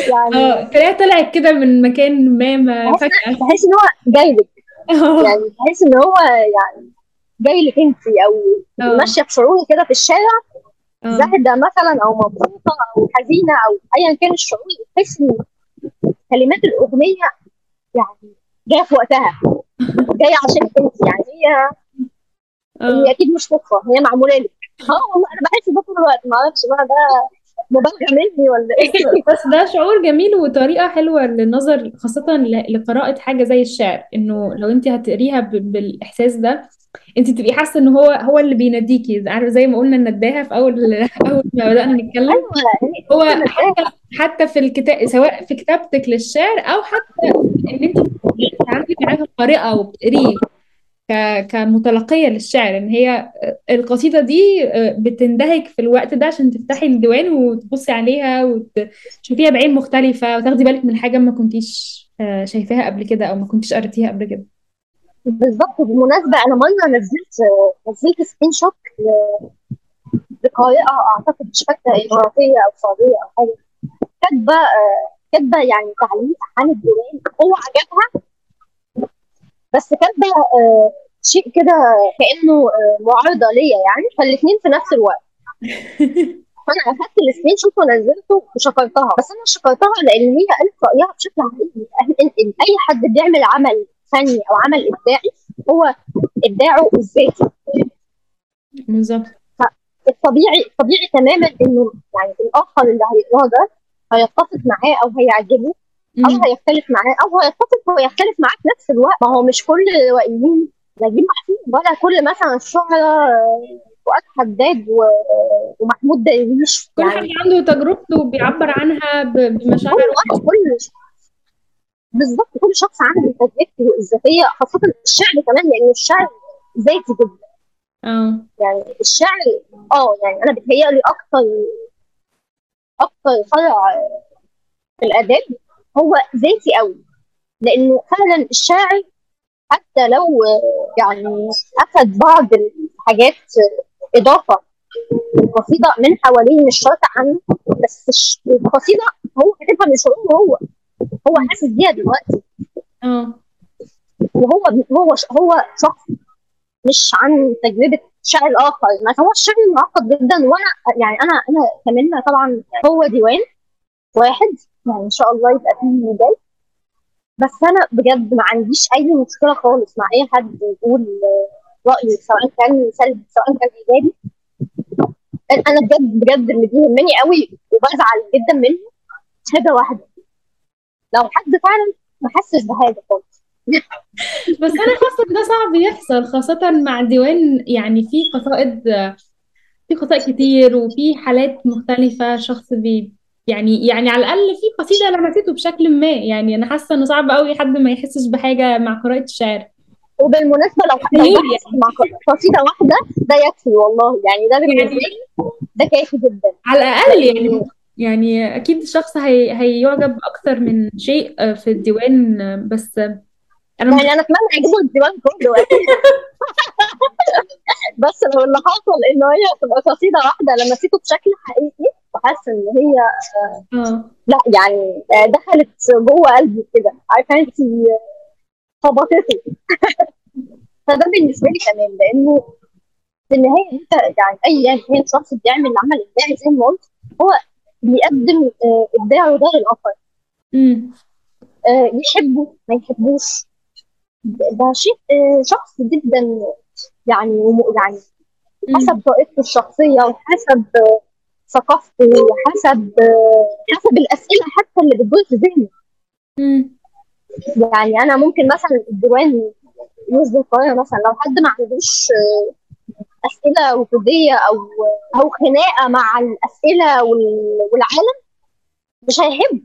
يعني آه تلاقيها طلعت كده من مكان ما ما فجأة. تحس إن هو جاي لك آه. يعني تحس إن هو يعني جاي لك أنت أو آه. ماشية بشعور كده في الشارع آه. زاهدة مثلا أو مبسوطة أو حزينة أو ايا كان الشعور تحس إن كلمات الأغنية يعني جاية في وقتها جاية عشان أنت. يعني هي هي أكيد مش صدفه هي معمولة لك آه والله أنا بحس ده طول الوقت ما أعرفش بقى ده مبالغة مني ولا إيه. *laughs* بس ده شعور جميل وطريقة حلوة للنظر خاصة ل- لقراءة حاجة زي الشعر إنه لو أنت هتقريها بالإحساس ده أنت تبقي حاسة ان هو هو اللي بيناديكي. عارفة زي ما قلنا النداهة في أول *laughs* أول ما بدأنا نتكلم؟ أيوه هو حتى حتى في الكتاب سواء في كتابتك للشعر أو حتى إن أنت بتتعاملي معاه كقارئة وبتقريه. ك- كمتلقية للشعر. ان هي القصيدة دي بتندهك في الوقت ده عشان تفتحي الديوان وتبصي عليها وتشوفيها بعين مختلفة وتاخدي بالك من حاجة ما كنتيش آه، شايفاها قبل كده أو ما كنتيش قريتيها قبل كده. بالظبط. بالمناسبة أنا مره نزلت نزلت screenshot لقارئة أعتقد مش فاكرة إماراتية أو سعودية أو حاجة. كاتبة آه، كاتبة يعني تعليق عن الديوان هو عجبها بس كاتبه آه، شيء كده كأنه آه، معارضة ليا يعني. فالاثنين في نفس الوقت. *laughs* فأنا أخدت ال screenshot ونزلته وشكرتها. بس أنا شكرتها لأن هي قالت رأيها بشكل حقيقي إن أي حد بيعمل عمل فني أو عمل إبداعي هو إبداعه الذاتي. بالظبط. الطبيعي طبيعي تماما إنه يعني الآخر اللي هيقراه ده هيتفق معاه أو هيعجبه. أو. هيختلف معاه أو هيتفق ويختلف معاه في نفس الوقت. ما هو مش كل الروائيين نجيب محفوظ ولا كل مثلا الشعراء فؤاد حداد و- ومحمود درويش. كل حد يعني عنده تجربته بيعبر عنها بمشاعر كل بالظبط كل شخص عنده تجربته الذاتية خاصة الشعر كمان. لأن الشعر ذاتي جدا. آه. يعني الشعر آه يعني أنا بتهيألي أكتر أكتر فرع في الآداب هو ذاتي قوي لأنه فعلا الشاعر حتى لو آه، يعني أخذ بعض الحاجات آه، إضافة القصيده من حواليه مش شرط عنه بس القصيدة هو كاتبها من شعوره هو هو حاسس بيها دلوقتي. آه. وهو هو هو شخص مش عن تجربة شاعر آخر ما هو الشعر معقد جدا وأنا يعني أنا أنا أتمنى طبعا هو ديوان واحد. يعني إن شاء الله يبقى فيه جاي. بس أنا بجد ما عنديش أي مشكلة خالص مع أي حد يقول رأيه سواء كان سلبي سواء كان إيجابي. أنا بجد بجد اللي بيهمني قوي وبزعل جدا منه حاجة واحدة. لو حد فعلا ما حسش بحاجة خالص. *laughs* بس أنا حاسة إن ده صعب يحصل خاصة مع ديوان يعني في قصائد في قصائد كتير وفي حالات مختلفة شخص بي يعني يعني على الأقل في قصيدة لمسته بشكل ما. يعني أنا حاسة إنه صعب قوي حد ما يحسش بحاجة مع قراءة الشعر. وبالمناسبة لو حد بحث مع قصيدة واحدة ده يكفي والله. يعني ده بالنسبة يعني لي ده كافي جدا. على الأقل يعني يعني أكيد الشخص هي هيعجب أكتر من شيء في الديوان بس أنا يعني أنا أتمنى يجيبوا الديوان كله. *laughs* بس لو اللي حصل ان هي تبقى قصيدة واحدة لمسته بشكل حقيقي وحاسه إن هي آه. لا يعني دخلت جوه قلبي كده. عارفه انت خبطته فده بالنسبة لي تمام لأنه في النهاية أنت يعني ايا كان شخص بيعمل عمل ابداعي زي ما قلت هو بيقدم آه، إبداعه ده للاخر آه، يحبه ما يحبوش. ده شيء آه، شخص جدا يعني يعني حسب طريقته الشخصية وحسب آه، ثقافته وحسب آه، حسب الأسئلة حتى اللي بتدور في امم يعني أنا ممكن مثلا الديوان يوسف القاهرة مثلا لو حد ما عندوش آه، أسئلة وجوديه أو أو خناقة مع الأسئلة وال- والعالم مش هيحب.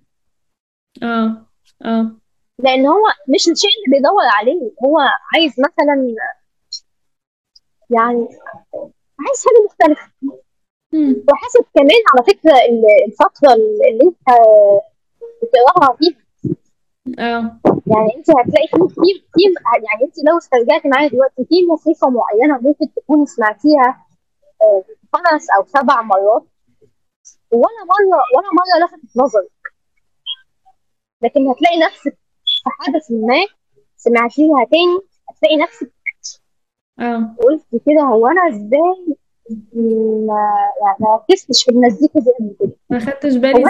آه آه. لأن هو مش الشيء اللي بيدور عليه. هو عايز مثلا يعني عايز حاجة مختلفة. وحاسب كمان على فكرة ال- الفترة اللي انت بتقراها فيها. آه. يعني انت هتلاقي في في في يعني انت لو استرجعتي معايا دلوقتي في موسيقى معينة ممكن تكون سمعتيها آه، خمس أو سبع مرات ولا مره ولا مرة لفتت نظرك. لكن هتلاقي نفسك في حدث ما سمعتيها تاني هتلاقي نفسك آه. قلت كده هو أنا إزاي يعني ما ركزتش في المزيكا دي قبل كده. ما خدتش هو بالي أنا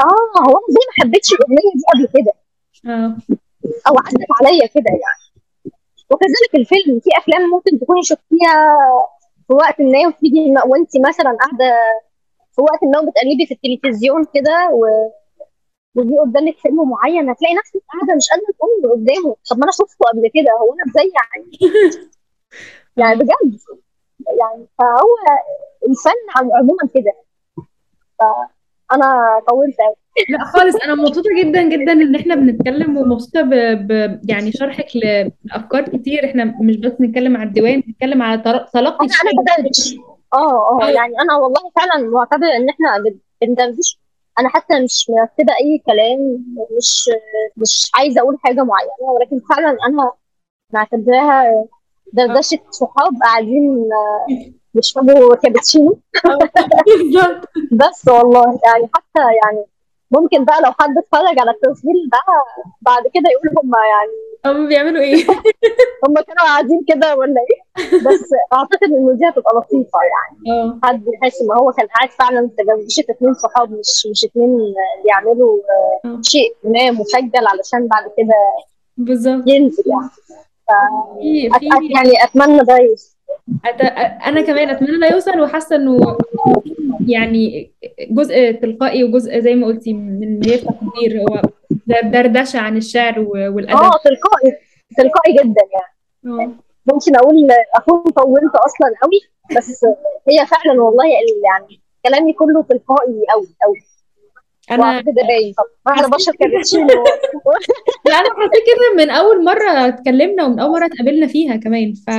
آه هو أنا إزاي ما حبيتش الأغنية دي قبل كده. آه. أو عدت عليا كده يعني. وكذلك الفيلم في أفلام ممكن تكوني شفتيها في وقت ما وتيجي وانت مثلا قاعدة في وقت ما بتقلبي في التلفزيون كده و... وجي قدامك فيلم معين هتلاقي نفسك قاعدة مش قادرة تقومي قدامه. طب ما أنا شفته قبل كده هو أنا إزاي يعني؟ *laughs* يعني آه. بجد. يعني فهو الفن عم- عموما كده. فأنا طولت قوي لا خالص أنا مبسوطة جدا جدا إن إحنا بنتكلم ومبسوطة ب... ب... يعني شرحك لأفكار كتير. إحنا مش بس نتكلم على الديوان نتكلم على تلقي أنا أنا آه آه يعني أنا والله فعلا معتبرة إن إحنا بن- بندردش. أنا حتى مش مرتبة أي كلام مش مش عايزة أقول حاجة معينة ولكن فعلا أنا معتبراها آه دردشه صحاب قاعدين بيشربوا كابتشينو. آه *laughs* بالظبط بس والله يعني حتى يعني ممكن بقى لو حد اتفرج على التسجيل ده بعد كده يقول هم يعني هم بيعملوا إيه؟ *laughs* هم كانوا قاعدين كده ولا إيه؟ بس أعتقد ان دي هتبقى لطيفة يعني. آه. حد يحس إن هو كان قاعد فعلا في دردشه اتنين صحاب مش مش اتنين بيعملوا آه شيء ما مسجل علشان بعد كده بالظبط. ينزل يعني. ف يعني أتمنى ده يوصل. أت... أنا كمان أتمنى ده يوصل وحاسة إنه يعني جزء تلقائي وجزء زي ما قلتي من غير تقدير هو دردشة عن الشعر والأدب. آه تلقائي تلقائي جدا يعني. آه. ممكن أقول أكون طولت أصلا قوي بس هي فعلا والله ال- يعني كلامي كله تلقائي قوي قوي أنا واعتقد ده باين. بشرب كابتشينو *laughs* لا أنا حسيت كده من أول مرة اتكلمنا ومن أول مرة اتقابلنا فيها كمان. ف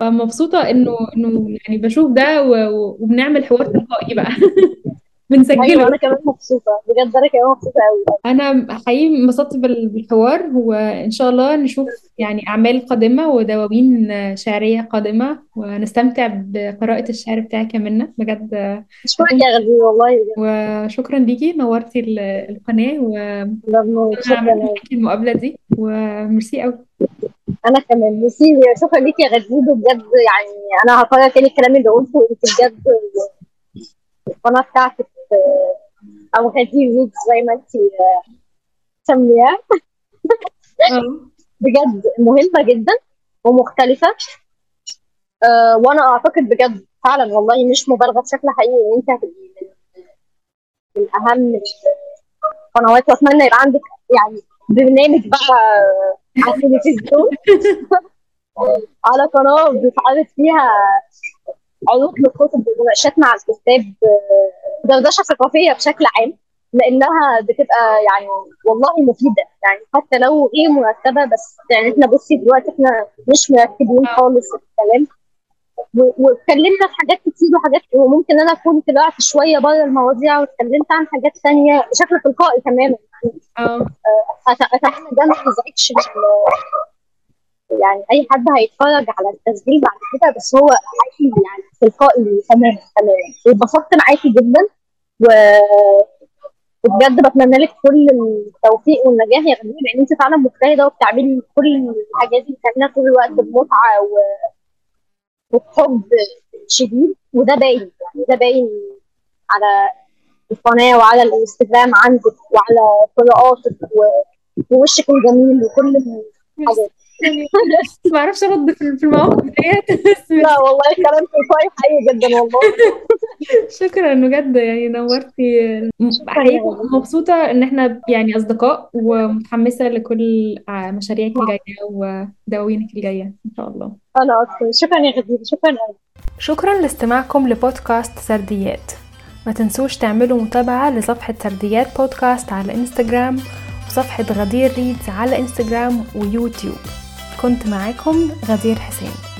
فمبسوطة إنه إنه يعني بشوف ده. و- وبنعمل حوار تلقائي بقى. *laughs* أيوه بنسجله أنا كمان مبسوطة. بجد أنا كمان مبسوطة قوي أنا حقيقي انبسطت بال- بالحوار وإن شاء الله نشوف يعني أعمال قادمة ودواوين شعرية قادمة ونستمتع بقراءة الشعر بتاعك يا منى بجد اشكرك يا غزير والله وشكرا ليكي نورتي ال- القناة ممنون شكرا المقابلة دي وميرسي قوي أنا كمان. ميرسي شكرا ليك يا غزير بجد يعني أنا هكرر تاني الكلام اللي قلته انت بجد القناة بتاعتك أو غزير ميكس زي ما انت آه، مسمياه آه بجد مهمة جدا ومختلفة. آه، وأنا أعتقد بجد فعلا والله مش مبالغة بشكل حقيقي إن أنت هتبقي من أهم القنوات. وأتمنى يبقى عندك يعني برنامج بقى على التلفزيون. *laughs* على قناة بيتعرض فيها عروض للكتب ومناقشات مع الكتاب آه، دردشة ثقافية بشكل عام لأنها بتبقى يعني والله مفيدة. يعني حتى لو غير مرتبة بس يعني إحنا بصي دلوقتي إحنا مش مرتبين خالص الكلام. واتكلمنا في حاجات كتير وحاجات وممكن أنا أكون طلعت شوية بره المواضيع واتكلمت عن حاجات ثانية بشكل تلقائي تماما. آه. أت- أتمنى ده ما يزعجش يعني أي حد هيتفرج على التسجيل بعد كده بس هو حقيقي يعني تلقائي تماما تماما واتبسطت معاكي جدا و وبجد بتمنى لك كل التوفيق والنجاح يا غنيمة. لأن أنت فعلا مجتهدة وبتعملي كل الحاجات دي بتعمليها طول الوقت بمتعة و... وبحب شديد. وده باين يعني ده باين على القناة وعلى الإنستجرام عندك وعلى قراءاتك و... ووشك الجميل وكل الحاجات. يعني ما أعرفش أرد في في المواقف ديت. بس لا والله كلام تلقائي حقيقي جدا والله. *laughs* شكرا بجد يعني نورتي. حقيقي. مبسوطة إن إحنا يعني أصدقاء ومتحمسة لكل مشاريعك الجاية ودواوينك الجاية إن شاء الله. أنا أكتر شكرا يا غدير. شكرا شكرا لاستماعكم لبودكاست سرديات. ما تنسوش تعملوا متابعة لصفحة سرديات بودكاست على انستجرام وصفحة غدير ريدز على انستجرام ويوتيوب. كنت معاكم غدير حسين.